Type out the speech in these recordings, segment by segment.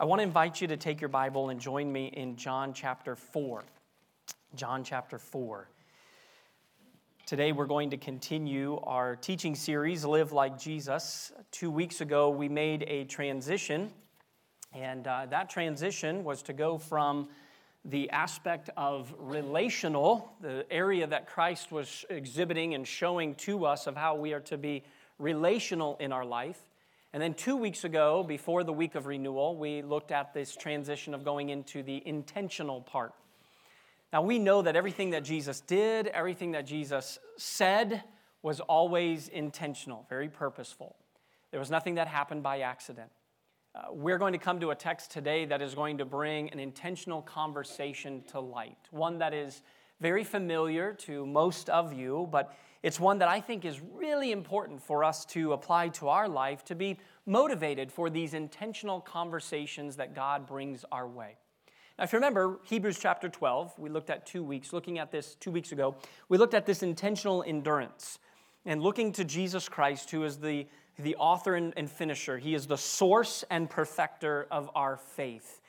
I want to invite you to take your Bible and join me in John chapter 4. John chapter 4. Today we're going to continue our teaching series, Live Like Jesus. Two weeks ago, we made a transition, and uh, that transition was to go from the aspect of relational, the area that Christ was exhibiting and showing to us of how we are to be relational in our life and then two weeks ago, before the week of renewal, we looked at this transition of going into the intentional part. Now, we know that everything that Jesus did, everything that Jesus said, was always intentional, very purposeful. There was nothing that happened by accident. Uh, we're going to come to a text today that is going to bring an intentional conversation to light, one that is very familiar to most of you, but it's one that I think is really important for us to apply to our life to be motivated for these intentional conversations that God brings our way. Now, if you remember Hebrews chapter 12, we looked at two weeks, looking at this two weeks ago, we looked at this intentional endurance and looking to Jesus Christ, who is the, the author and, and finisher. He is the source and perfecter of our faith.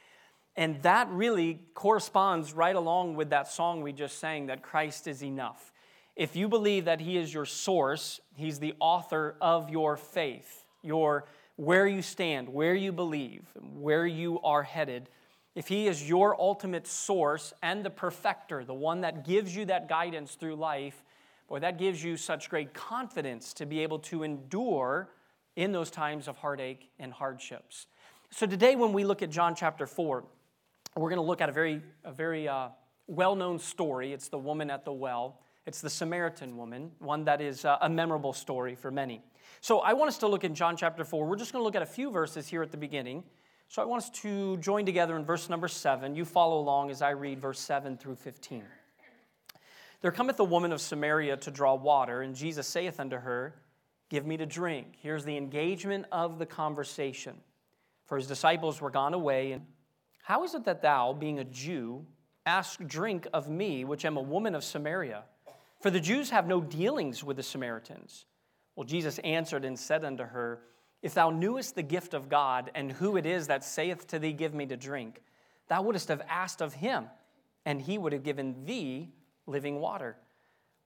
And that really corresponds right along with that song we just sang that Christ is enough. If you believe that He is your source, He's the author of your faith, your where you stand, where you believe, where you are headed. If He is your ultimate source and the perfecter, the one that gives you that guidance through life, boy, that gives you such great confidence to be able to endure in those times of heartache and hardships. So today, when we look at John chapter 4, we're going to look at a very, a very uh, well known story. It's the woman at the well. It's the Samaritan woman, one that is uh, a memorable story for many. So I want us to look in John chapter 4. We're just going to look at a few verses here at the beginning. So I want us to join together in verse number 7. You follow along as I read verse 7 through 15. There cometh a woman of Samaria to draw water, and Jesus saith unto her, Give me to drink. Here's the engagement of the conversation. For his disciples were gone away. And how is it that thou, being a Jew, ask drink of me, which am a woman of Samaria? For the Jews have no dealings with the Samaritans. Well, Jesus answered and said unto her, If thou knewest the gift of God, and who it is that saith to thee, Give me to drink, thou wouldst have asked of him, and he would have given thee living water.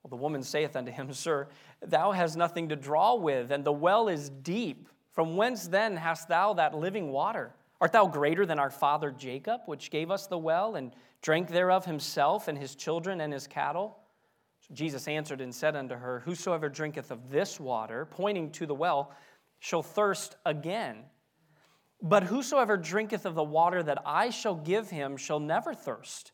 Well, the woman saith unto him, Sir, thou hast nothing to draw with, and the well is deep. From whence then hast thou that living water? Art thou greater than our father Jacob, which gave us the well, and drank thereof himself, and his children, and his cattle? Jesus answered and said unto her, Whosoever drinketh of this water, pointing to the well, shall thirst again. But whosoever drinketh of the water that I shall give him shall never thirst.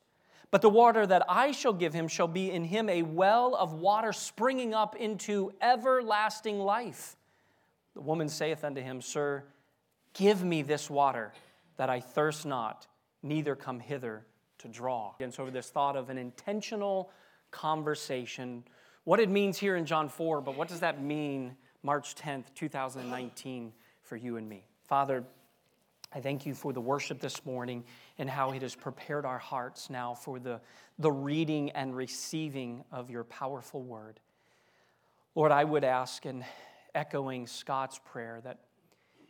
But the water that I shall give him shall be in him a well of water springing up into everlasting life. The woman saith unto him, Sir, give me this water, that I thirst not, neither come hither to draw. And so, this thought of an intentional conversation, what it means here in John 4, but what does that mean March 10th, 2019 for you and me? Father, I thank you for the worship this morning and how it has prepared our hearts now for the, the reading and receiving of your powerful word. Lord, I would ask, and echoing Scott's prayer, that,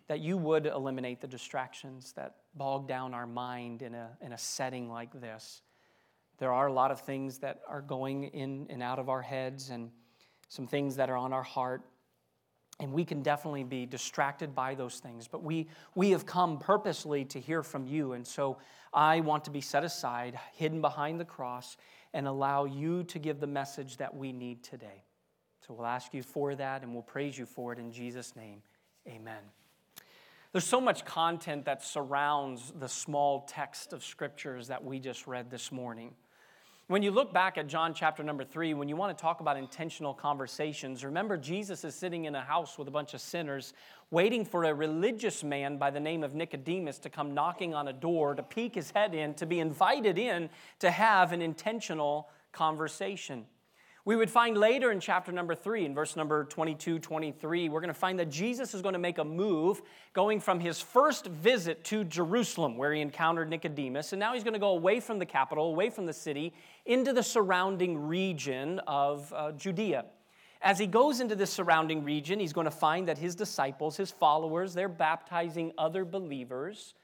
that you would eliminate the distractions that bog down our mind in a, in a setting like this. There are a lot of things that are going in and out of our heads and some things that are on our heart. And we can definitely be distracted by those things. But we, we have come purposely to hear from you. And so I want to be set aside, hidden behind the cross, and allow you to give the message that we need today. So we'll ask you for that and we'll praise you for it in Jesus' name. Amen. There's so much content that surrounds the small text of scriptures that we just read this morning. When you look back at John chapter number three, when you want to talk about intentional conversations, remember Jesus is sitting in a house with a bunch of sinners, waiting for a religious man by the name of Nicodemus to come knocking on a door, to peek his head in, to be invited in to have an intentional conversation. We would find later in chapter number three, in verse number 22, 23, we're going to find that Jesus is going to make a move going from his first visit to Jerusalem, where he encountered Nicodemus, and now he's going to go away from the capital, away from the city, into the surrounding region of uh, Judea. As he goes into this surrounding region, he's going to find that his disciples, his followers, they're baptizing other believers.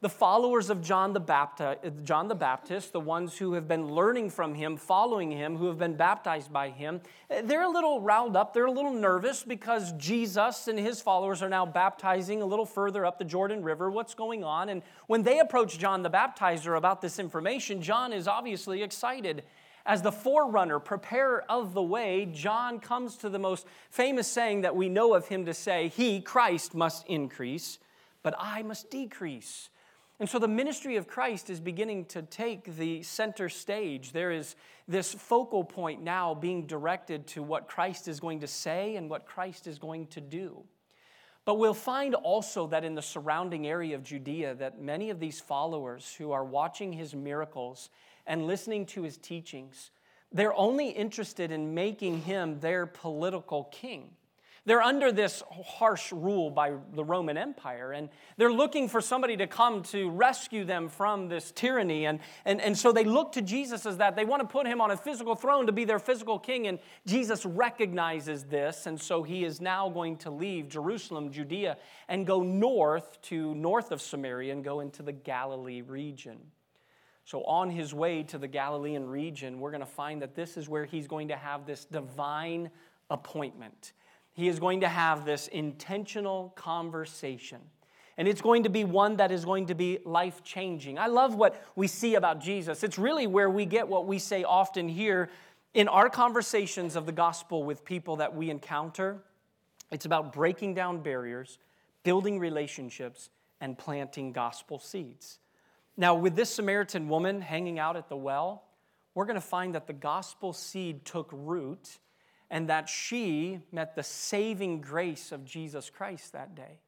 The followers of John the, Baptist, John the Baptist, the ones who have been learning from him, following him, who have been baptized by him, they're a little riled up. They're a little nervous because Jesus and his followers are now baptizing a little further up the Jordan River. What's going on? And when they approach John the Baptizer about this information, John is obviously excited. As the forerunner, preparer of the way, John comes to the most famous saying that we know of him to say, He, Christ, must increase, but I must decrease. And so the ministry of Christ is beginning to take the center stage. There is this focal point now being directed to what Christ is going to say and what Christ is going to do. But we'll find also that in the surrounding area of Judea that many of these followers who are watching his miracles and listening to his teachings, they're only interested in making him their political king. They're under this harsh rule by the Roman Empire, and they're looking for somebody to come to rescue them from this tyranny. And, and, and so they look to Jesus as that. They want to put him on a physical throne to be their physical king, and Jesus recognizes this, and so he is now going to leave Jerusalem, Judea, and go north to north of Samaria and go into the Galilee region. So, on his way to the Galilean region, we're going to find that this is where he's going to have this divine appointment he is going to have this intentional conversation. And it's going to be one that is going to be life changing. I love what we see about Jesus. It's really where we get what we say often here in our conversations of the gospel with people that we encounter. It's about breaking down barriers, building relationships, and planting gospel seeds. Now, with this Samaritan woman hanging out at the well, we're going to find that the gospel seed took root and that she met the saving grace of Jesus Christ that day.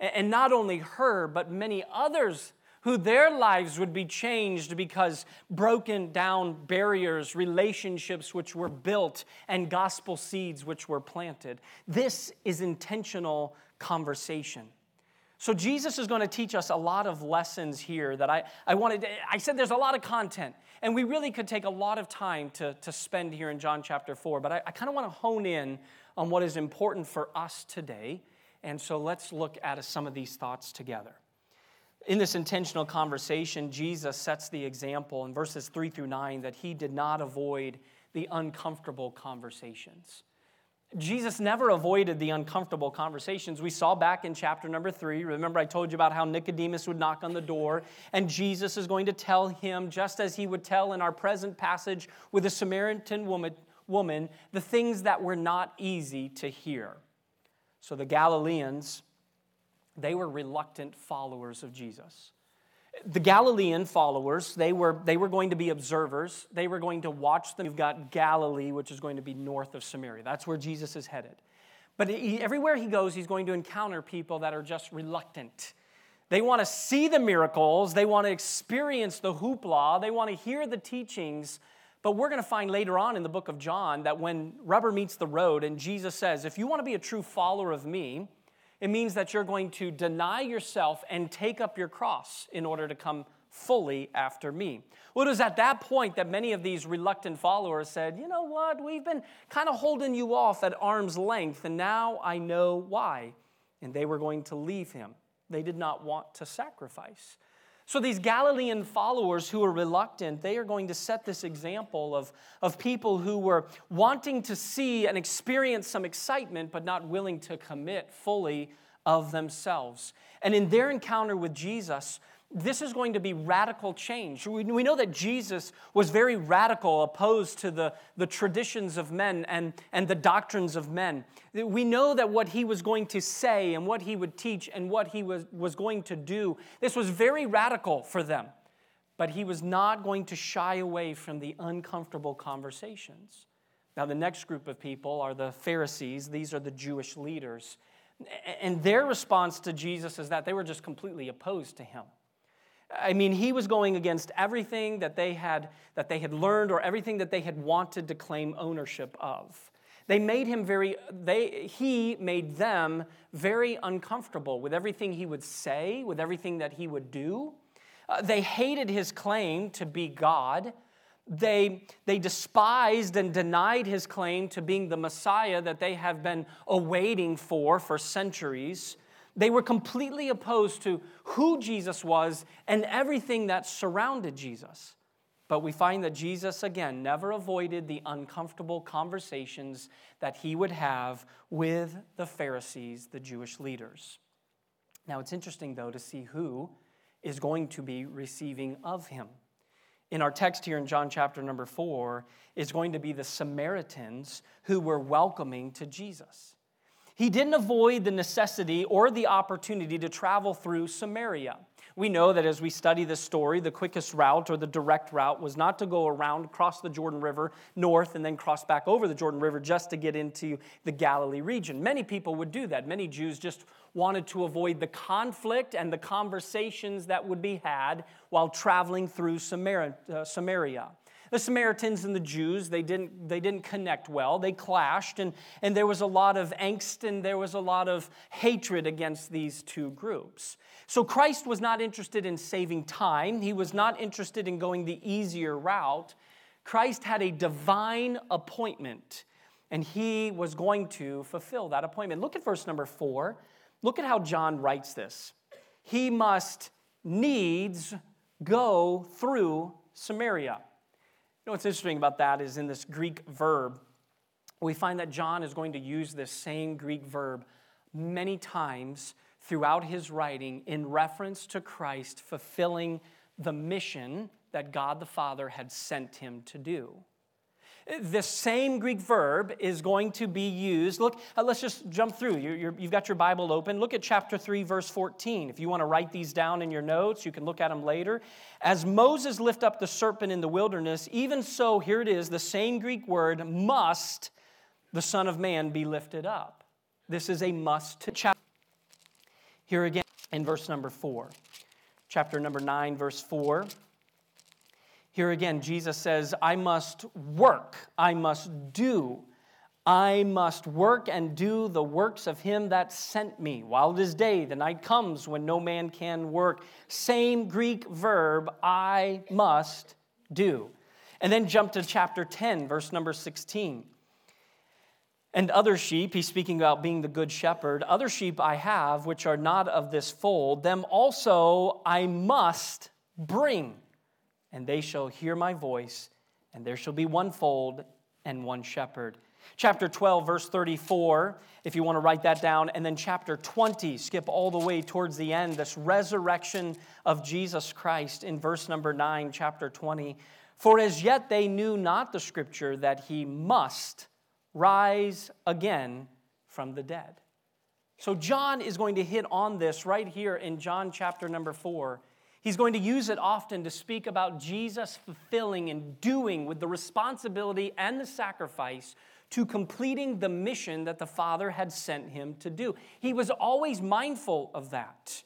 And not only her, but many others who their lives would be changed because broken down barriers, relationships which were built, and gospel seeds which were planted. This is intentional conversation. So, Jesus is going to teach us a lot of lessons here that I, I wanted. I said there's a lot of content, and we really could take a lot of time to, to spend here in John chapter 4, but I, I kind of want to hone in on what is important for us today. And so, let's look at some of these thoughts together. In this intentional conversation, Jesus sets the example in verses 3 through 9 that he did not avoid the uncomfortable conversations. Jesus never avoided the uncomfortable conversations. We saw back in chapter number three. Remember, I told you about how Nicodemus would knock on the door, and Jesus is going to tell him, just as he would tell in our present passage with the Samaritan woman, woman the things that were not easy to hear. So the Galileans, they were reluctant followers of Jesus the Galilean followers, they were, they were going to be observers. They were going to watch them. You've got Galilee, which is going to be north of Samaria. That's where Jesus is headed. But he, everywhere he goes, he's going to encounter people that are just reluctant. They want to see the miracles, they want to experience the hoopla, they want to hear the teachings. But we're going to find later on in the book of John that when rubber meets the road and Jesus says, If you want to be a true follower of me, it means that you're going to deny yourself and take up your cross in order to come fully after me. Well, it was at that point that many of these reluctant followers said, You know what? We've been kind of holding you off at arm's length, and now I know why. And they were going to leave him. They did not want to sacrifice. So, these Galilean followers who are reluctant, they are going to set this example of, of people who were wanting to see and experience some excitement, but not willing to commit fully of themselves. And in their encounter with Jesus, this is going to be radical change. We, know that Jesus was very radical, opposed to the, the traditions of men and, and the doctrines of men. We know that what he was going to say and what he would teach and what he was, was going to do, this was very radical for them. But he was not going to shy away from the uncomfortable conversations. Now, the next group of people are the Pharisees, these are the Jewish leaders. And their response to Jesus is that they were just completely opposed to him. I mean, he was going against everything that they had that they had learned or everything that they had wanted to claim ownership of. They made him very they he made them very uncomfortable with everything he would say, with everything that he would do. Uh, they hated his claim to be God. They, they despised and denied his claim to being the Messiah that they have been awaiting for for centuries. They were completely opposed to who Jesus was and everything that surrounded Jesus. But we find that Jesus, again, never avoided the uncomfortable conversations that he would have with the Pharisees, the Jewish leaders. Now, it's interesting, though, to see who is going to be receiving of him. In our text here in John chapter number four, is going to be the Samaritans who were welcoming to Jesus. He didn't avoid the necessity or the opportunity to travel through Samaria. We know that as we study this story, the quickest route or the direct route was not to go around, cross the Jordan River north, and then cross back over the Jordan River just to get into the Galilee region. Many people would do that. Many Jews just wanted to avoid the conflict and the conversations that would be had while traveling through uh, Samaria. The Samaritans and the Jews, they didn't, they didn't connect well. They clashed, and, and there was a lot of angst and there was a lot of hatred against these two groups. So Christ was not interested in saving time, he was not interested in going the easier route. Christ had a divine appointment, and he was going to fulfill that appointment. Look at verse number four. Look at how John writes this. He must needs go through Samaria. You know what's interesting about that is in this Greek verb, we find that John is going to use this same Greek verb many times throughout his writing in reference to Christ fulfilling the mission that God the Father had sent him to do. The same Greek verb is going to be used. Look, uh, let's just jump through. you have got your Bible open. Look at chapter 3, verse 14. If you want to write these down in your notes, you can look at them later. As Moses lifted up the serpent in the wilderness, even so, here it is, the same Greek word, must the Son of Man be lifted up. This is a must to chapter. Here again in verse number 4. Chapter number 9, verse 4. Here again, Jesus says, I must work, I must do, I must work and do the works of him that sent me. While it is day, the night comes when no man can work. Same Greek verb, I must do. And then jump to chapter 10, verse number 16. And other sheep, he's speaking about being the good shepherd, other sheep I have, which are not of this fold, them also I must bring and they shall hear my voice, and there shall be one fold and one shepherd. Chapter 12, verse 34, if you want to write that down. And then chapter 20, skip all the way towards the end, this resurrection of Jesus Christ in verse number 9, chapter 20. For as yet they knew not the scripture that he must rise again from the dead. So John is going to hit on this right here in John chapter number 4 He's going to use it often to speak about Jesus fulfilling and doing with the responsibility and the sacrifice to completing the mission that the Father had sent him to do. He was always mindful of that.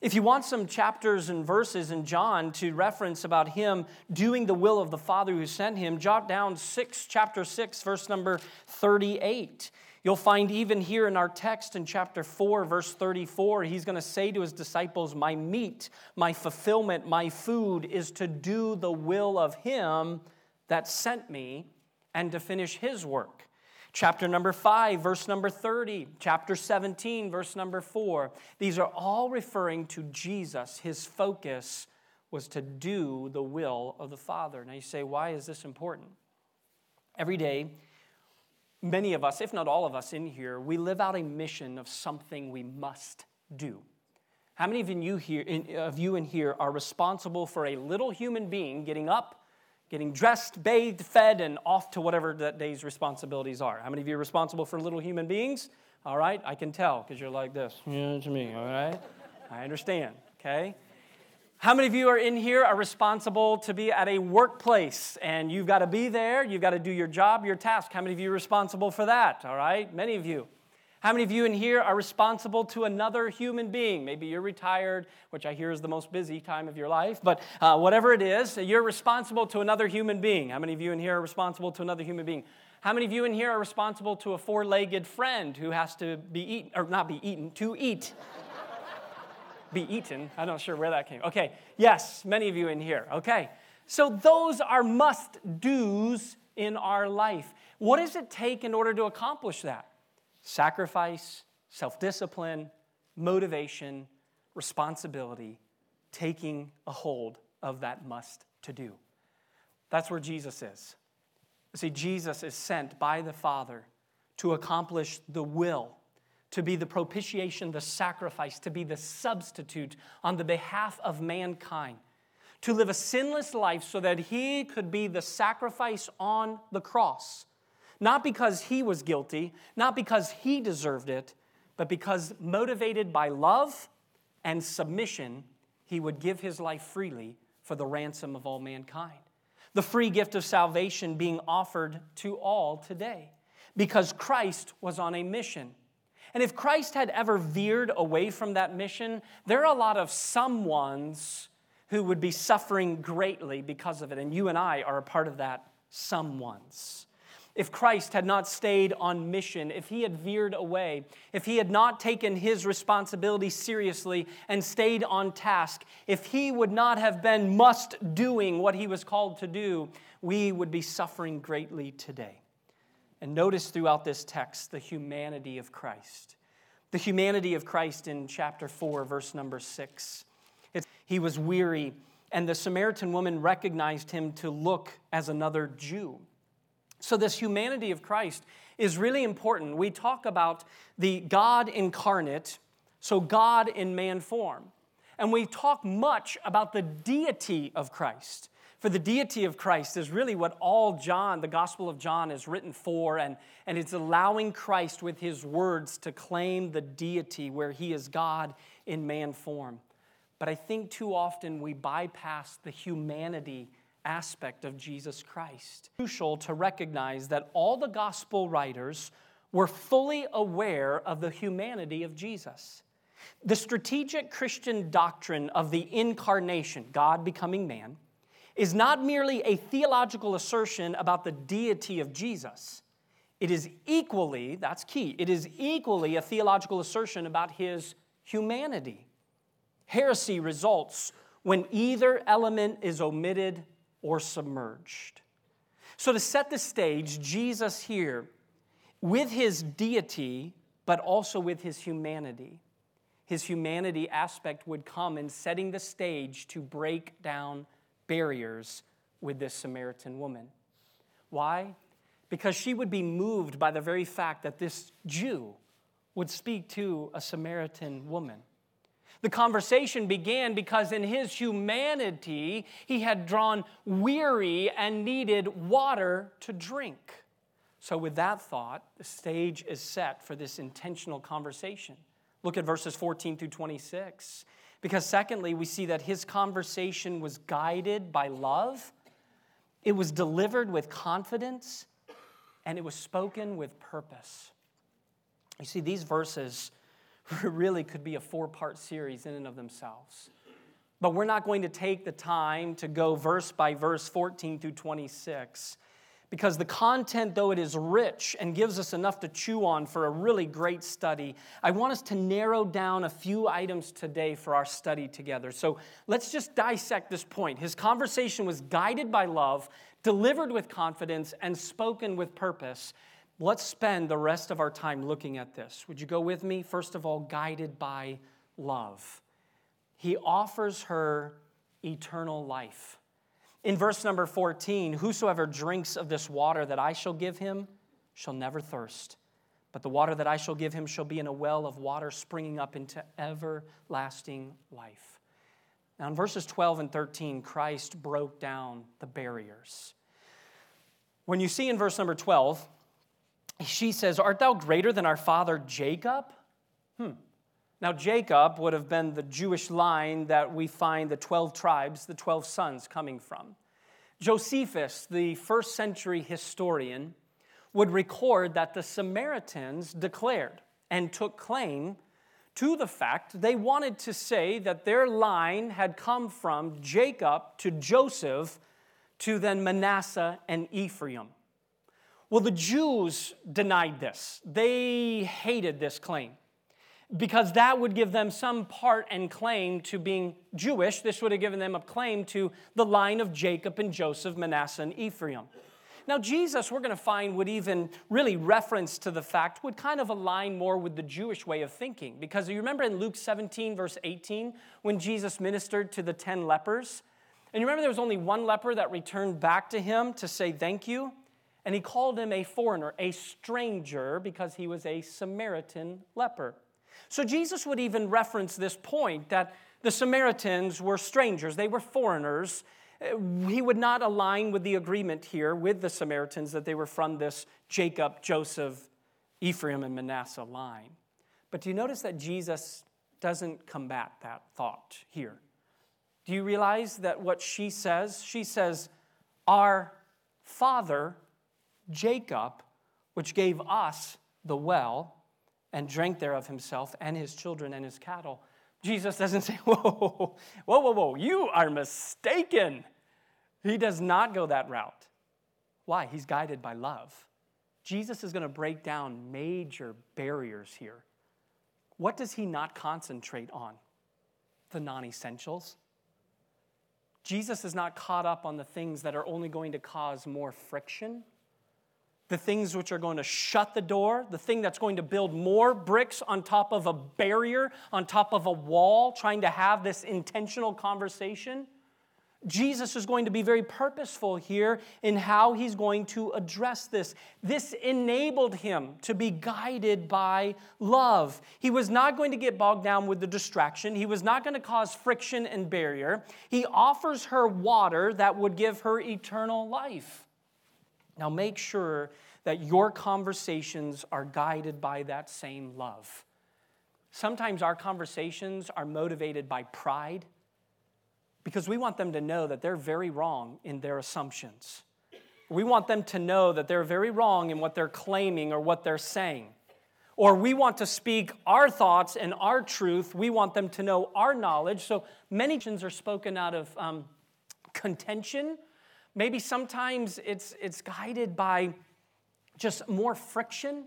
If you want some chapters and verses in John to reference about him doing the will of the Father who sent him, jot down 6 chapter 6 verse number 38. You'll find even here in our text in chapter 4, verse 34, he's going to say to his disciples, My meat, my fulfillment, my food is to do the will of him that sent me and to finish his work. Chapter number 5, verse number 30, chapter 17, verse number 4. These are all referring to Jesus. His focus was to do the will of the Father. Now you say, why is this important? Every day, many of us, if not all of us in here, we live out a mission of something we must do. How many of you, here, of you in here are responsible for a little human being getting up, getting dressed, bathed, fed, and off to whatever that day's responsibilities are? How many of you are responsible for little human beings? All right, I can tell because you're like this. Yeah, it's me, all right? I understand, okay? How many of you are in here are responsible to be at a workplace and you've got to be there, you've got to do your job, your task? How many of you are responsible for that? All right, many of you. How many of you in here are responsible to another human being? Maybe you're retired, which I hear is the most busy time of your life, but uh, whatever it is, you're responsible to another human being. How many of you in here are responsible to another human being? How many of you in here are responsible to a four legged friend who has to be eaten, or not be eaten, to eat? Be eaten. I'm not sure where that came. Okay, yes, many of you in here. Okay, so those are must do's in our life. What does it take in order to accomplish that? Sacrifice, self discipline, motivation, responsibility, taking a hold of that must to do. That's where Jesus is. See, Jesus is sent by the Father to accomplish the will, to be the propitiation, the sacrifice, to be the substitute on the behalf of mankind, to live a sinless life so that he could be the sacrifice on the cross. Not because he was guilty, not because he deserved it, but because motivated by love and submission, he would give his life freely for the ransom of all mankind. The free gift of salvation being offered to all today because Christ was on a mission. And if Christ had ever veered away from that mission, there are a lot of someones who would be suffering greatly because of it. And you and I are a part of that someones if Christ had not stayed on mission, if he had veered away, if he had not taken his responsibility seriously and stayed on task, if he would not have been must doing what he was called to do, we would be suffering greatly today. And notice throughout this text the humanity of Christ. The humanity of Christ in chapter 4, verse number 6. It's, he was weary, and the Samaritan woman recognized him to look as another Jew. So, this humanity of Christ is really important. We talk about the God incarnate, so God in man form. And we talk much about the deity of Christ. For the deity of Christ is really what all John, the Gospel of John, is written for, and, and it's allowing Christ with his words to claim the deity where he is God in man form. But I think too often we bypass the humanity aspect of Jesus Christ. Crucial to recognize that all the gospel writers were fully aware of the humanity of Jesus. The strategic Christian doctrine of the incarnation, God becoming man, is not merely a theological assertion about the deity of Jesus. It is equally, that's key, it is equally a theological assertion about his humanity. Heresy results when either element is omitted or submerged. So, to set the stage, Jesus here, with his deity, but also with his humanity, his humanity aspect would come in setting the stage to break down barriers with this Samaritan woman. Why? Because she would be moved by the very fact that this Jew would speak to a Samaritan woman. The conversation began because in his humanity, he had drawn weary and needed water to drink. So, with that thought, the stage is set for this intentional conversation. Look at verses 14 through 26. Because, secondly, we see that his conversation was guided by love, it was delivered with confidence, and it was spoken with purpose. You see, these verses really could be a four part series in and of themselves. But we're not going to take the time to go verse by verse 14 through 26 because the content, though it is rich and gives us enough to chew on for a really great study, I want us to narrow down a few items today for our study together. So let's just dissect this point. His conversation was guided by love, delivered with confidence, and spoken with purpose. Let's spend the rest of our time looking at this. Would you go with me? First of all, guided by love. He offers her eternal life. In verse number 14, whosoever drinks of this water that I shall give him shall never thirst, but the water that I shall give him shall be in a well of water springing up into everlasting life. Now, in verses 12 and 13, Christ broke down the barriers. When you see in verse number 12, she says, Art thou greater than our father Jacob? Hmm. Now, Jacob would have been the Jewish line that we find the 12 tribes, the 12 sons coming from. Josephus, the first century historian, would record that the Samaritans declared and took claim to the fact they wanted to say that their line had come from Jacob to Joseph to then Manasseh and Ephraim. Well, the Jews denied this. They hated this claim because that would give them some part and claim to being Jewish. This would have given them a claim to the line of Jacob and Joseph, Manasseh, and Ephraim. Now, Jesus, we're going to find, would even really reference to the fact, would kind of align more with the Jewish way of thinking. Because you remember in Luke 17, verse 18, when Jesus ministered to the 10 lepers? And you remember there was only one leper that returned back to him to say thank you? And he called him a foreigner, a stranger, because he was a Samaritan leper. So Jesus would even reference this point that the Samaritans were strangers, they were foreigners. Uh, he would not align with the agreement here with the Samaritans that they were from this Jacob, Joseph, Ephraim, and Manasseh line. But do you notice that Jesus doesn't combat that thought here? Do you realize that what she says? She says, Our father, Jacob, which gave us the well and drank thereof himself and his children and his cattle. Jesus doesn't say, Whoa, whoa, whoa, whoa, you are mistaken. He does not go that route. Why? He's guided by love. Jesus is going to break down major barriers here. What does he not concentrate on? The non essentials. Jesus is not caught up on the things that are only going to cause more friction the things which are going to shut the door, the thing that's going to build more bricks on top of a barrier, on top of a wall, trying to have this intentional conversation. Jesus is going to be very purposeful here in how he's going to address this. This enabled him to be guided by love. He was not going to get bogged down with the distraction, he was not going to cause friction and barrier. He offers her water that would give her eternal life. Now make sure that your conversations are guided by that same love. Sometimes our conversations are motivated by pride because we want them to know that they're very wrong in their assumptions. We want them to know that they're very wrong in what they're claiming or what they're saying. Or we want to speak our thoughts and our truth. We want them to know our knowledge. So many things are spoken out of um, contention Maybe sometimes it's, it's guided by just more friction.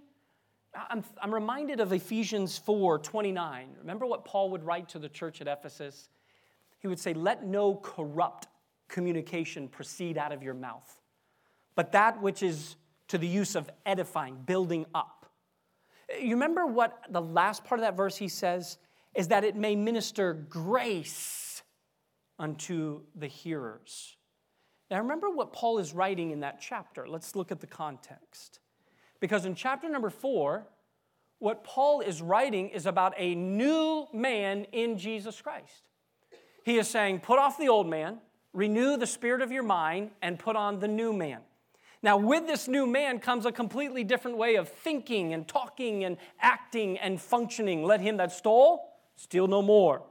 I'm, I'm reminded of Ephesians 4 29. Remember what Paul would write to the church at Ephesus? He would say, Let no corrupt communication proceed out of your mouth, but that which is to the use of edifying, building up. You remember what the last part of that verse he says? Is that it may minister grace unto the hearers. Now, remember what Paul is writing in that chapter. Let's look at the context. Because in chapter number four, what Paul is writing is about a new man in Jesus Christ. He is saying, Put off the old man, renew the spirit of your mind, and put on the new man. Now, with this new man comes a completely different way of thinking and talking and acting and functioning. Let him that stole steal no more.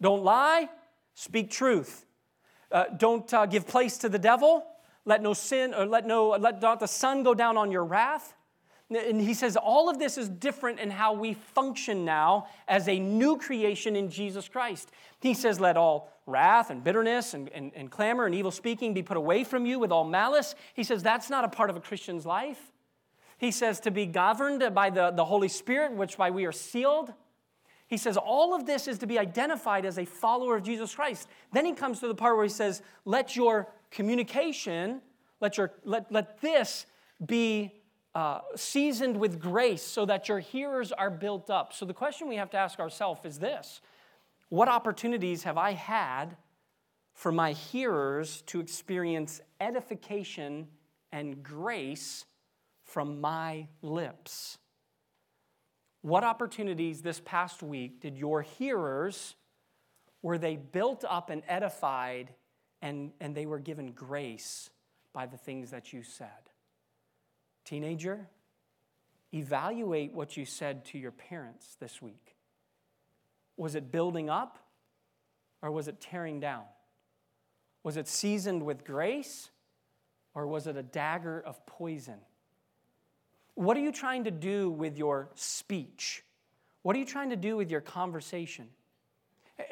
Don't lie, speak truth. Uh, don't uh, give place to the devil. Let no sin or let no let not the sun go down on your wrath. And he says all of this is different in how we function now as a new creation in Jesus Christ. He says, Let all wrath and bitterness and, and, and clamor and evil speaking be put away from you with all malice. He says that's not a part of a Christian's life. He says to be governed by the, the Holy Spirit, which by we are sealed. He says all of this is to be identified as a follower of Jesus Christ. Then he comes to the part where he says, let your communication, let, your, let, let this be uh, seasoned with grace so that your hearers are built up. So the question we have to ask ourselves is this What opportunities have I had for my hearers to experience edification and grace from my lips? What opportunities this past week did your hearers, were they built up and edified and, and they were given grace by the things that you said? Teenager, evaluate what you said to your parents this week. Was it building up or was it tearing down? Was it seasoned with grace or was it a dagger of poison? What are you trying to do with your speech? What are you trying to do with your conversation?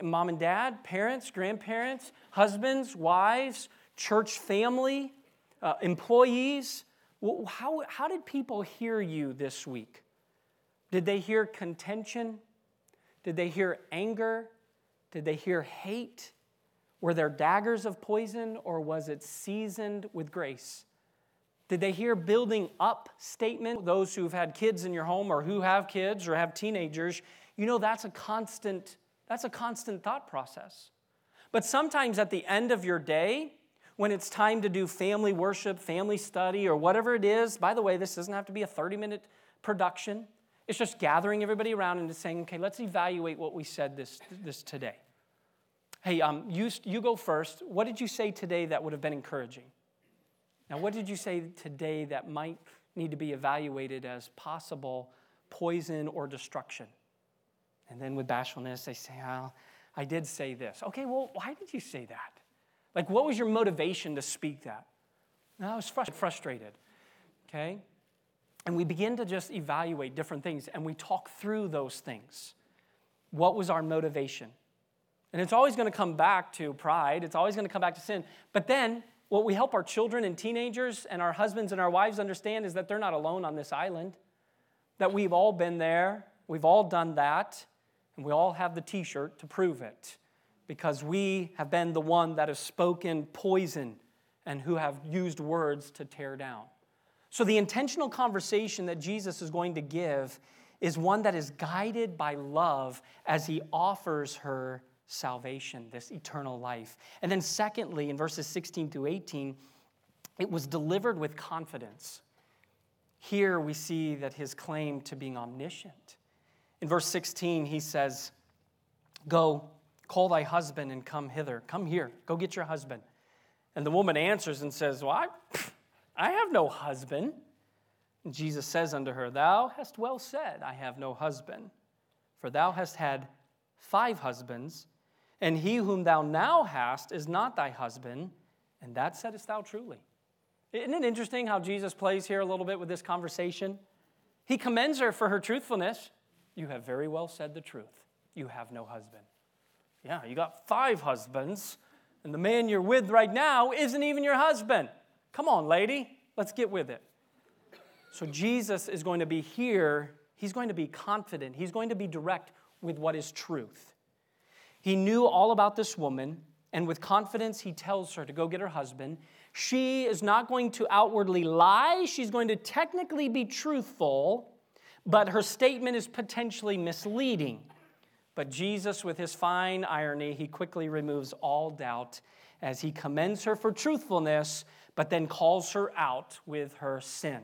Mom and dad, parents, grandparents, husbands, wives, church family, uh, employees. How, how did people hear you this week? Did they hear contention? Did they hear anger? Did they hear hate? Were there daggers of poison or was it seasoned with grace? Did they hear building up statement? Those who've had kids in your home or who have kids or have teenagers, you know that's a constant that's a constant thought process. But sometimes at the end of your day, when it's time to do family worship, family study, or whatever it is, by the way, this doesn't have to be a 30 minute production. It's just gathering everybody around and just saying, okay, let's evaluate what we said this, this today. Hey, um, you, you go first. What did you say today that would have been encouraging? Now, what did you say today that might need to be evaluated as possible poison or destruction? And then with bashfulness, they say, well, I did say this. Okay, well, why did you say that? Like, what was your motivation to speak that? No, I was frustrated. Okay? And we begin to just evaluate different things and we talk through those things. What was our motivation? And it's always going to come back to pride, it's always going to come back to sin. But then, what we help our children and teenagers and our husbands and our wives understand is that they're not alone on this island, that we've all been there, we've all done that, and we all have the t shirt to prove it because we have been the one that has spoken poison and who have used words to tear down. So, the intentional conversation that Jesus is going to give is one that is guided by love as he offers her salvation, this eternal life. And then, secondly, in verses 16 through 18, it was delivered with confidence. Here we see that his claim to being omniscient. In verse 16, he says, Go, call thy husband and come hither. Come here, go get your husband. And the woman answers and says, Well, I, I have no husband. And Jesus says unto her, Thou hast well said, I have no husband. For thou hast had five husbands, and he whom thou now hast is not thy husband, and that saidst thou truly. Isn't it interesting how Jesus plays here a little bit with this conversation? He commends her for her truthfulness. You have very well said the truth. You have no husband. Yeah, you got five husbands, and the man you're with right now isn't even your husband. Come on, lady, let's get with it. So, Jesus is going to be here. He's going to be confident. He's going to be direct with what is truth. He knew all about this woman, and with confidence, he tells her to go get her husband. She is not going to outwardly lie, she's going to technically be truthful but her statement is potentially misleading. But Jesus, with his fine irony, he quickly removes all doubt as he commends her for truthfulness, but then calls her out with her sin.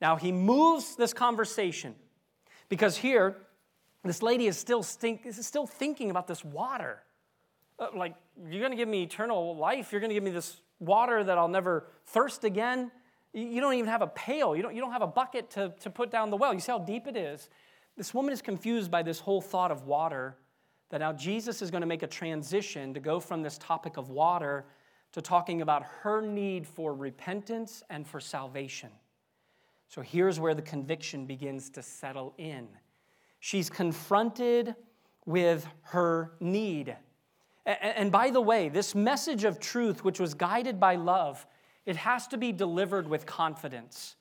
Now, he moves this conversation because here, this lady is still, stink, is still thinking about this water. Uh, like, you're going to give me eternal life. You're going to give me this water that I'll never thirst again. You don't even have a pail. You don't, you don't have a bucket to, to put down the well. You see how deep it is? This woman is confused by this whole thought of water, that now Jesus is going to make a transition to go from this topic of water to talking about her need for repentance and for salvation. So here's where the conviction begins to settle in. She's confronted with her need. And by the way, this message of truth, which was guided by love, it has to be delivered with confidence.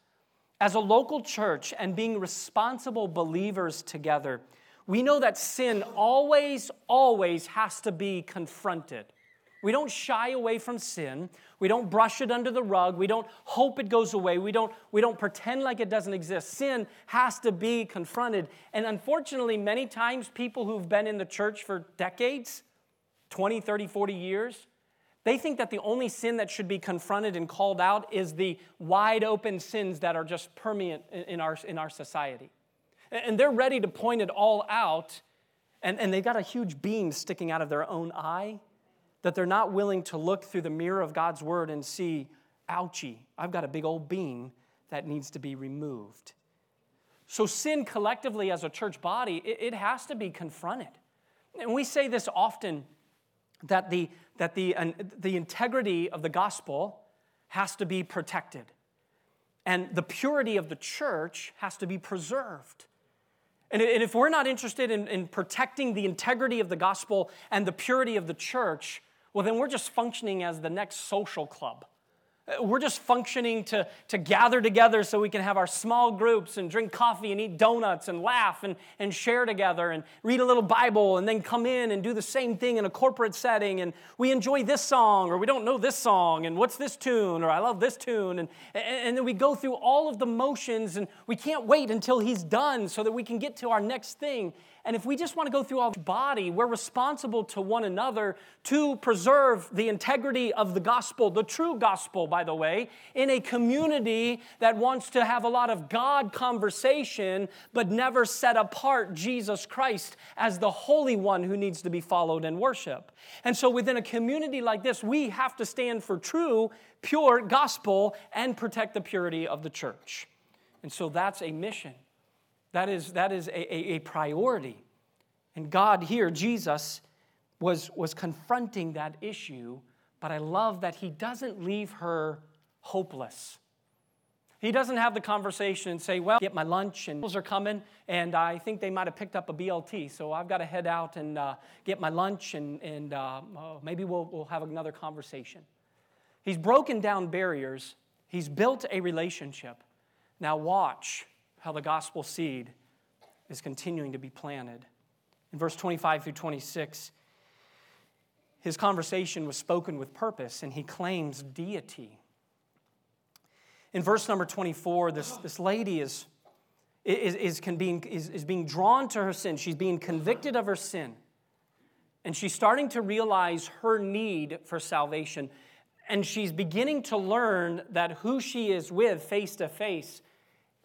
As a local church and being responsible believers together, we know that sin always, always has to be confronted. We don't shy away from sin. We don't brush it under the rug. We don't hope it goes away. We don't, we don't pretend like it doesn't exist. Sin has to be confronted. And unfortunately, many times people who've been in the church for decades 20, 30, 40 years they think that the only sin that should be confronted and called out is the wide open sins that are just permeant in our, in our society. And they're ready to point it all out, and, and they've got a huge beam sticking out of their own eye that they're not willing to look through the mirror of God's word and see, ouchie, I've got a big old beam that needs to be removed. So, sin collectively as a church body, it, it has to be confronted. And we say this often that the, that the, the integrity of the gospel has to be protected. And the purity of the church has to be preserved. And, and if we're not interested in, in protecting the integrity of the gospel and the purity of the church, well, then we're just functioning as the next social club. Uh, we're just functioning to, to gather together so we can have our small groups and drink coffee and eat donuts and laugh and, and share together and read a little Bible and then come in and do the same thing in a corporate setting. And we enjoy this song or we don't know this song and what's this tune or I love this tune. And, and then we go through all of the motions and we can't wait until he's done so that we can get to our next thing. And if we just want to go through our body, we're responsible to one another to preserve the integrity of the gospel, the true gospel, by the way, in a community that wants to have a lot of God conversation, but never set apart Jesus Christ as the holy one who needs to be followed and worshiped. And so within a community like this, we have to stand for true, pure gospel and protect the purity of the church. And so that's a mission. That is, that is a, a, a priority. And God here, Jesus, was, was confronting that issue, but I love that he doesn't leave her hopeless. He doesn't have the conversation and say, Well, get my lunch and are coming, and I think they might have picked up a BLT, so I've got to head out and uh, get my lunch, and, and uh, oh, maybe we'll, we'll have another conversation. He's broken down barriers, he's built a relationship. Now, watch how the gospel seed is continuing to be planted. In verse 25 through 26, his conversation was spoken with purpose, and he claims deity. In verse number 24, this, this lady is, is, is, being, is, is being drawn to her sin. She's being convicted of her sin. And she's starting to realize her need for salvation. And she's beginning to learn that who she is with face to face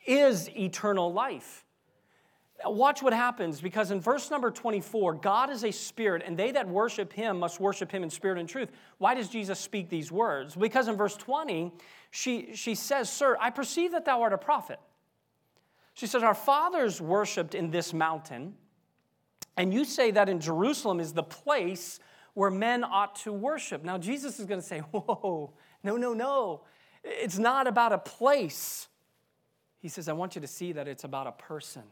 is eternal life. Watch what happens because in verse number 24, God is a spirit, and they that worship him must worship him in spirit and truth. Why does Jesus speak these words? Because in verse 20, she, she says, Sir, I perceive that thou art a prophet. She says, Our fathers worshiped in this mountain, and you say that in Jerusalem is the place where men ought to worship. Now, Jesus is going to say, Whoa, no, no, no. It's not about a place. He says, I want you to see that it's about a person.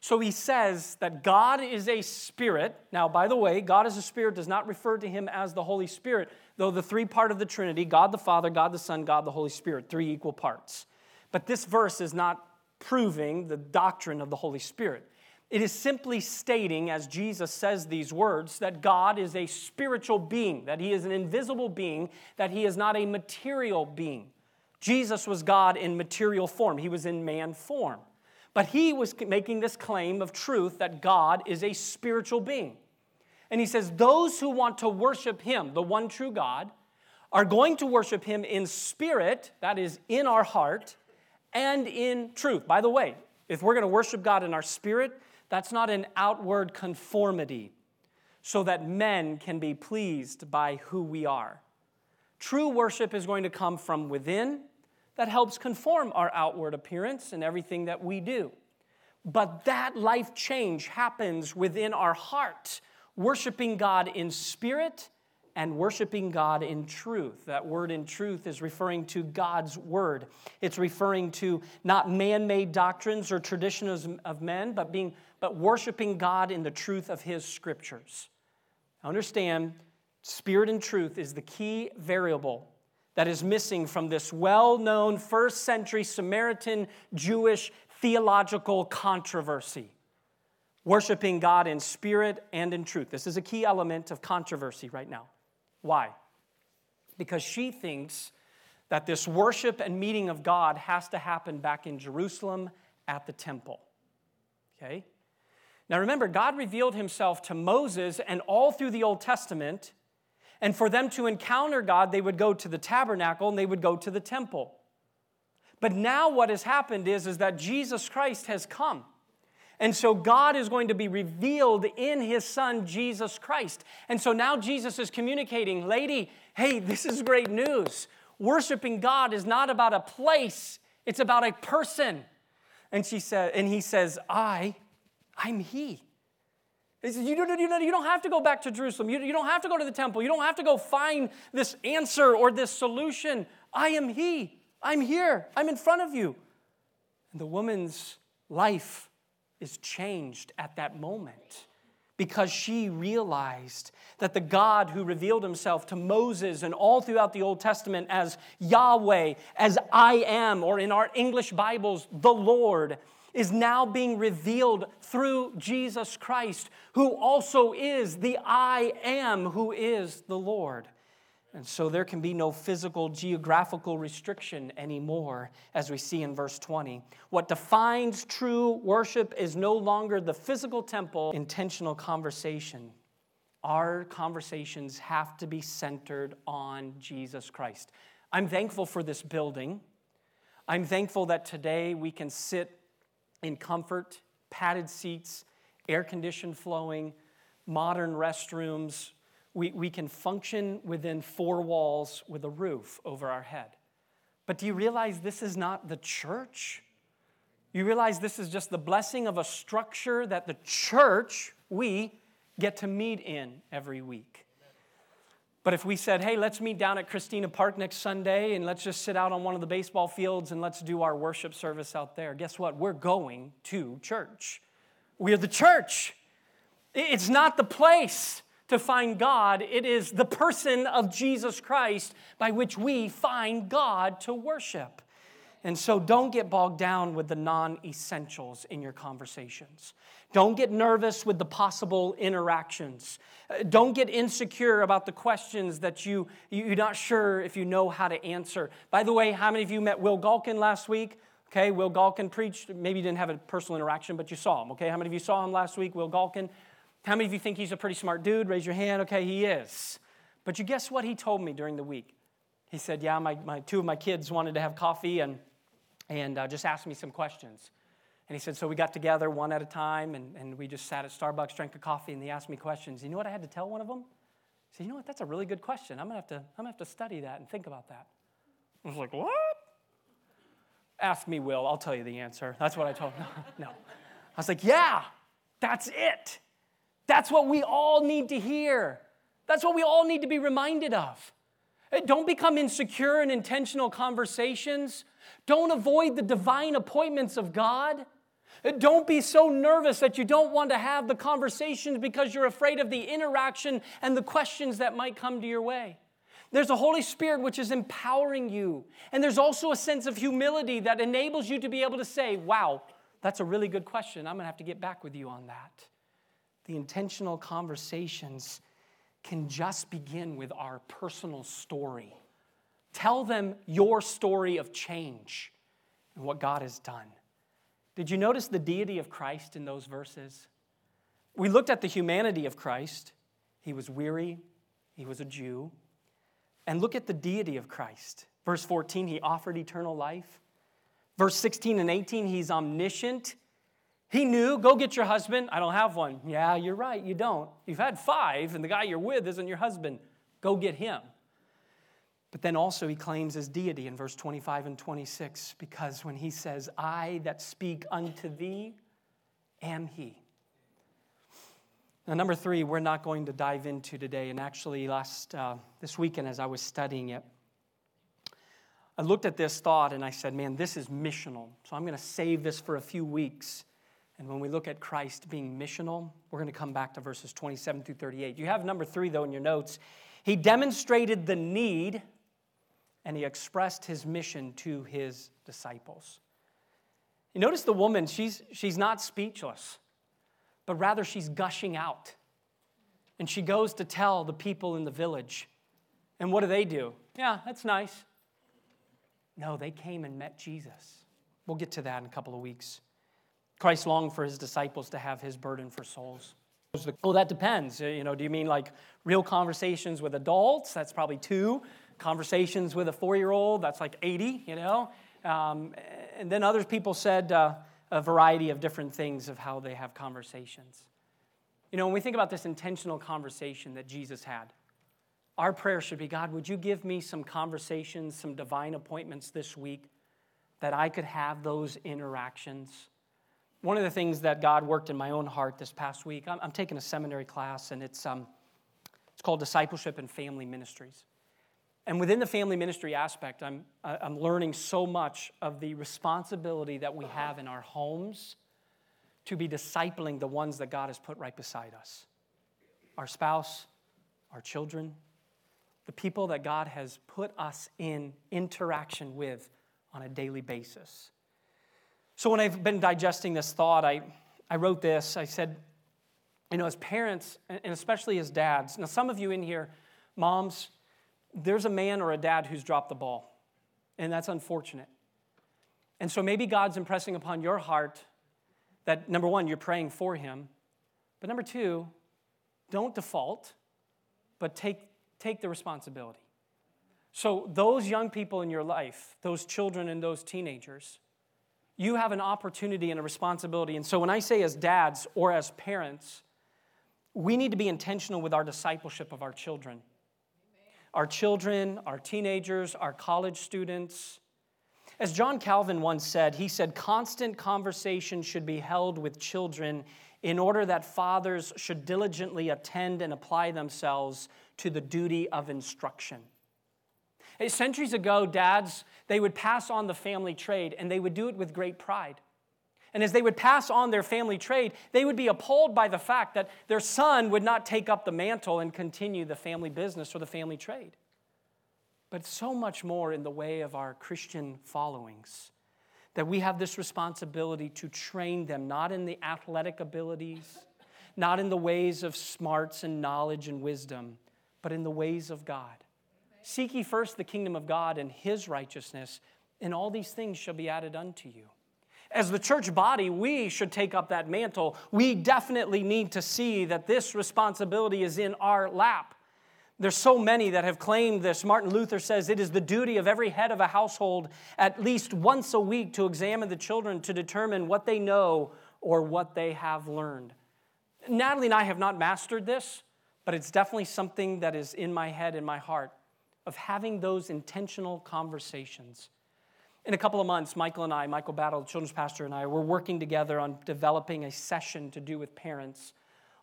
So he says that God is a spirit. Now, by the way, God is a spirit does not refer to him as the Holy Spirit, though the three part of the Trinity God the Father, God the Son, God the Holy Spirit, three equal parts. But this verse is not proving the doctrine of the Holy Spirit. It is simply stating, as Jesus says these words, that God is a spiritual being, that he is an invisible being, that he is not a material being. Jesus was God in material form, he was in man form. But he was making this claim of truth that God is a spiritual being. And he says, Those who want to worship him, the one true God, are going to worship him in spirit, that is, in our heart, and in truth. By the way, if we're going to worship God in our spirit, that's not an outward conformity so that men can be pleased by who we are. True worship is going to come from within that helps conform our outward appearance and everything that we do. But that life change happens within our heart, worshiping God in spirit and worshiping God in truth. That word in truth is referring to God's word. It's referring to not man-made doctrines or traditions of men, but being but worshiping God in the truth of his scriptures. Understand, spirit and truth is the key variable that is missing from this well known first century Samaritan Jewish theological controversy. Worshiping God in spirit and in truth. This is a key element of controversy right now. Why? Because she thinks that this worship and meeting of God has to happen back in Jerusalem at the temple. Okay? Now remember, God revealed himself to Moses and all through the Old Testament and for them to encounter God, they would go to the tabernacle and they would go to the temple. But now what has happened is, is that Jesus Christ has come. And so God is going to be revealed in his son, Jesus Christ. And so now Jesus is communicating, lady, hey, this is great news. Worshiping God is not about a place, it's about a person. And she said, and he says, I, I'm he. He says, you don't, you, don't, have to go back to Jerusalem. You, you don't have to go to the temple. You don't have to go find this answer or this solution. I am He. I'm here. I'm in front of you. And the woman's life is changed at that moment because she realized that the God who revealed himself to Moses and all throughout the Old Testament as Yahweh, as I am, or in our English Bibles, the Lord, is now being revealed through Jesus Christ, who also is the I am, who is the Lord. And so there can be no physical, geographical restriction anymore, as we see in verse 20. What defines true worship is no longer the physical temple, intentional conversation. Our conversations have to be centered on Jesus Christ. I'm thankful for this building. I'm thankful that today we can sit in comfort, padded seats, air conditioned flowing, modern restrooms. We, we can function within four walls with a roof over our head. But do you realize this is not the church? You realize this is just the blessing of a structure that the church, we, get to meet in every week. But if we said, hey, let's meet down at Christina Park next Sunday and let's just sit out on one of the baseball fields and let's do our worship service out there, guess what? We're going to church. We're the church. It's not the place to find God, it is the person of Jesus Christ by which we find God to worship. And so don't get bogged down with the non essentials in your conversations. Don't get nervous with the possible interactions. Uh, don't get insecure about the questions that you, you're not sure if you know how to answer. By the way, how many of you met Will Galkin last week? Okay, Will Galkin preached. Maybe you didn't have a personal interaction, but you saw him. Okay, how many of you saw him last week, Will Galkin? How many of you think he's a pretty smart dude? Raise your hand. Okay, he is. But you guess what he told me during the week? He said, Yeah, my, my two of my kids wanted to have coffee and, and uh, just asked me some questions. And he said, So we got together one at a time and, and we just sat at Starbucks, drank a coffee, and he asked me questions. You know what I had to tell one of them? He said, You know what? That's a really good question. I'm going to have to, I'm gonna have to study that and think about that. I was like, What? Ask me, Will. I'll tell you the answer. That's what I told him. No. I was like, Yeah, that's it. That's what we all need to hear. That's what we all need to be reminded of. Don't become insecure in intentional conversations. Don't avoid the divine appointments of God. Don't be so nervous that you don't want to have the conversations because you're afraid of the interaction and the questions that might come to your way. There's a Holy Spirit which is empowering you. And there's also a sense of humility that enables you to be able to say, wow, that's a really good question. I'm going to have to get back with you on that. The intentional conversations can just begin with our personal story. Tell them your story of change and what God has done. Did you notice the deity of Christ in those verses? We looked at the humanity of Christ. He was weary, he was a Jew. And look at the deity of Christ. Verse 14, he offered eternal life. Verse 16 and 18, he's omniscient. He knew, go get your husband. I don't have one. Yeah, you're right, you don't. You've had five, and the guy you're with isn't your husband. Go get him. But then also he claims his deity in verse 25 and 26 because when he says, I that speak unto thee am he. Now, number three, we're not going to dive into today. And actually, last uh, this weekend, as I was studying it, I looked at this thought and I said, man, this is missional. So I'm going to save this for a few weeks. And when we look at Christ being missional, we're going to come back to verses 27 through 38. You have number three, though, in your notes. He demonstrated the need and he expressed his mission to his disciples. You notice the woman, she's, she's not speechless, but rather she's gushing out. And she goes to tell the people in the village. And what do they do? Yeah, that's nice. No, they came and met Jesus. We'll get to that in a couple of weeks. Christ longed for his disciples to have his burden for souls. Oh, that depends. Uh, you know, do you mean like real conversations with adults? That's probably two conversations with a four year old, that's like 80, you know. Um, and then other people said uh, a variety of different things of how they have conversations. You know, when we think about this intentional conversation that Jesus had, our prayer should be God, would you give me some conversations, some divine appointments this week that I could have those interactions? One of the things that God worked in my own heart this past week, I'm, I'm taking a seminary class, and it's, um, it's called Discipleship and Family Ministries. And within the family ministry aspect, I'm, I'm learning so much of the responsibility that we have in our homes to be discipling the ones that God has put right beside us. our spouse, our children, the people that God has put us in interaction with on a daily basis. So, when I've been digesting this thought, I, I wrote this. I said, you know, as parents, and especially as dads, now some of you in here, moms, there's a man or a dad who's dropped the ball, and that's unfortunate. And so maybe God's impressing upon your heart that number one, you're praying for him, but number two, don't default, but take, take the responsibility. So, those young people in your life, those children and those teenagers, you have an opportunity and a responsibility. And so, when I say as dads or as parents, we need to be intentional with our discipleship of our children. Our children, our teenagers, our college students. As John Calvin once said, he said, constant conversation should be held with children in order that fathers should diligently attend and apply themselves to the duty of instruction. Centuries ago, dads, they would pass on the family trade and they would do it with great pride. And as they would pass on their family trade, they would be appalled by the fact that their son would not take up the mantle and continue the family business or the family trade. But so much more in the way of our Christian followings that we have this responsibility to train them, not in the athletic abilities, not in the ways of smarts and knowledge and wisdom, but in the ways of God. Seek ye first the kingdom of God and his righteousness, and all these things shall be added unto you. As the church body, we should take up that mantle. We definitely need to see that this responsibility is in our lap. There's so many that have claimed this. Martin Luther says it is the duty of every head of a household at least once a week to examine the children to determine what they know or what they have learned. Natalie and I have not mastered this, but it's definitely something that is in my head and my heart of having those intentional conversations. In a couple of months, Michael and I, Michael Battle, the children's pastor, and I, we're working together on developing a session to do with parents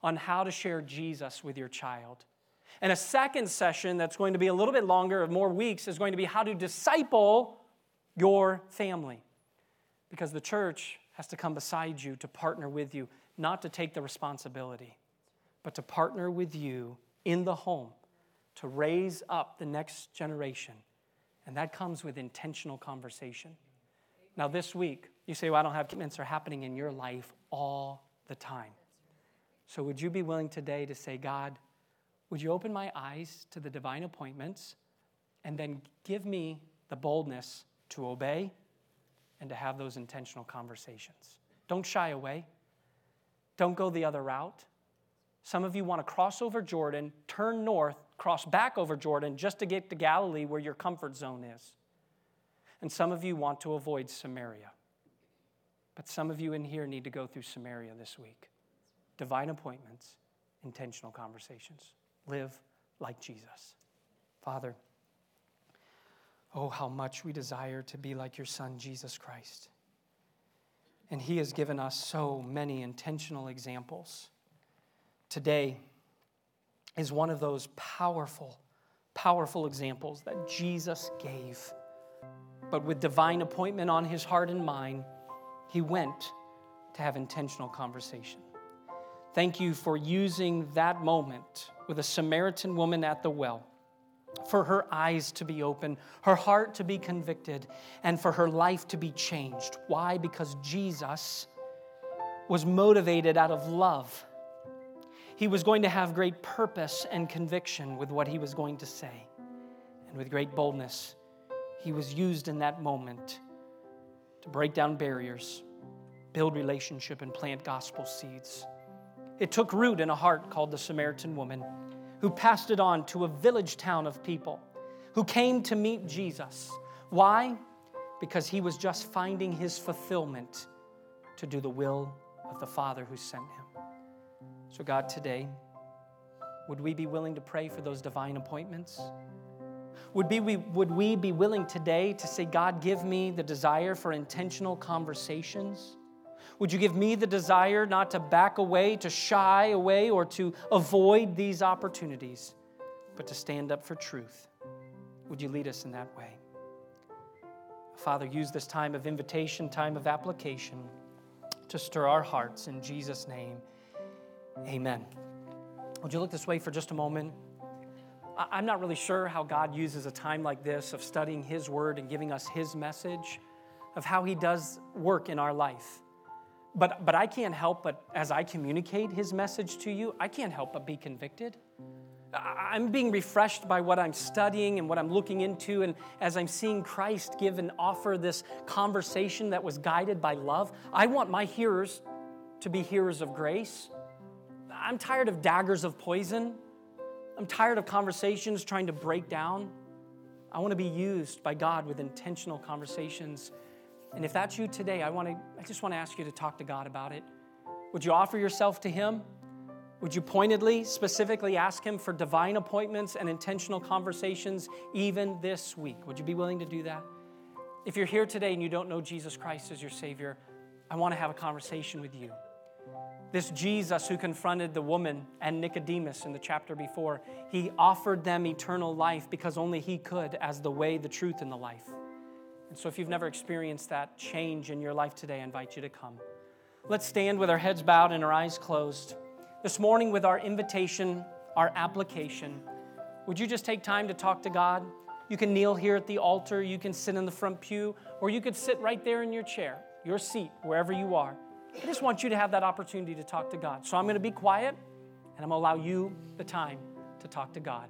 on how to share Jesus with your child. And a second session that's going to be a little bit longer, of more weeks, is going to be how to disciple your family. Because the church has to come beside you to partner with you, not to take the responsibility, but to partner with you in the home to raise up the next generation. And that comes with intentional conversation. Now, this week, you say, Well, I don't have commitments are happening in your life all the time. So, would you be willing today to say, God, would you open my eyes to the divine appointments and then give me the boldness to obey and to have those intentional conversations? Don't shy away. Don't go the other route. Some of you want to cross over Jordan, turn north, cross back over Jordan just to get to Galilee where your comfort zone is. And some of you want to avoid Samaria. But some of you in here need to go through Samaria this week. Divine appointments, intentional conversations. Live like Jesus. Father, oh, how much we desire to be like your Son, Jesus Christ. And He has given us so many intentional examples. Today is one of those powerful, powerful examples that Jesus gave. But with divine appointment on his heart and mind, he went to have intentional conversation. Thank you for using that moment with a Samaritan woman at the well, for her eyes to be open, her heart to be convicted, and for her life to be changed. Why? Because Jesus was motivated out of love he was going to have great purpose and conviction with what he was going to say. And with great boldness, he was used in that moment to break down barriers, build relationship, and plant gospel seeds. It took root in a heart called the Samaritan woman, who passed it on to a village town of people who came to meet Jesus. Why? Because he was just finding his fulfillment to do the will of the Father who sent him. So, God, today, would we be willing to pray for those divine appointments? Would, be, we, would we be willing today to say, God, give me the desire for intentional conversations? Would you give me the desire not to back away, to shy away, or to avoid these opportunities, but to stand up for truth? Would you lead us in that way? Father, use this time of invitation, time of application to stir our hearts in Jesus' name. Amen. Would you look this way for just a moment? I'm not really sure how God uses a time like this of studying His Word and giving us His message, of how He does work in our life. But, but I can't help but, as I communicate His message to you, I can't help but be convicted. I'm being refreshed by what I'm studying and what I'm looking into, and as I'm seeing Christ give and offer this conversation that was guided by love, I want my hearers to be hearers of grace. I'm tired of daggers of poison. I'm tired of conversations trying to break down. I want to be used by God with intentional conversations. And if that's you today, I, want to, I just want to ask you to talk to God about it. Would you offer yourself to Him? Would you pointedly, specifically ask Him for divine appointments and intentional conversations even this week? Would you be willing to do that? If you're here today and you don't know Jesus Christ as your Savior, I want to have a conversation with you. This Jesus who confronted the woman and Nicodemus in the chapter before, he offered them eternal life because only he could as the way, the truth, and the life. And so if you've never experienced that change in your life today, I invite you to come. Let's stand with our heads bowed and our eyes closed. This morning, with our invitation, our application, would you just take time to talk to God? You can kneel here at the altar, you can sit in the front pew, or you could sit right there in your chair, your seat, wherever you are. I just want you to have that opportunity to talk to God. So I'm going to be quiet and I'm going to allow you the time to talk to God.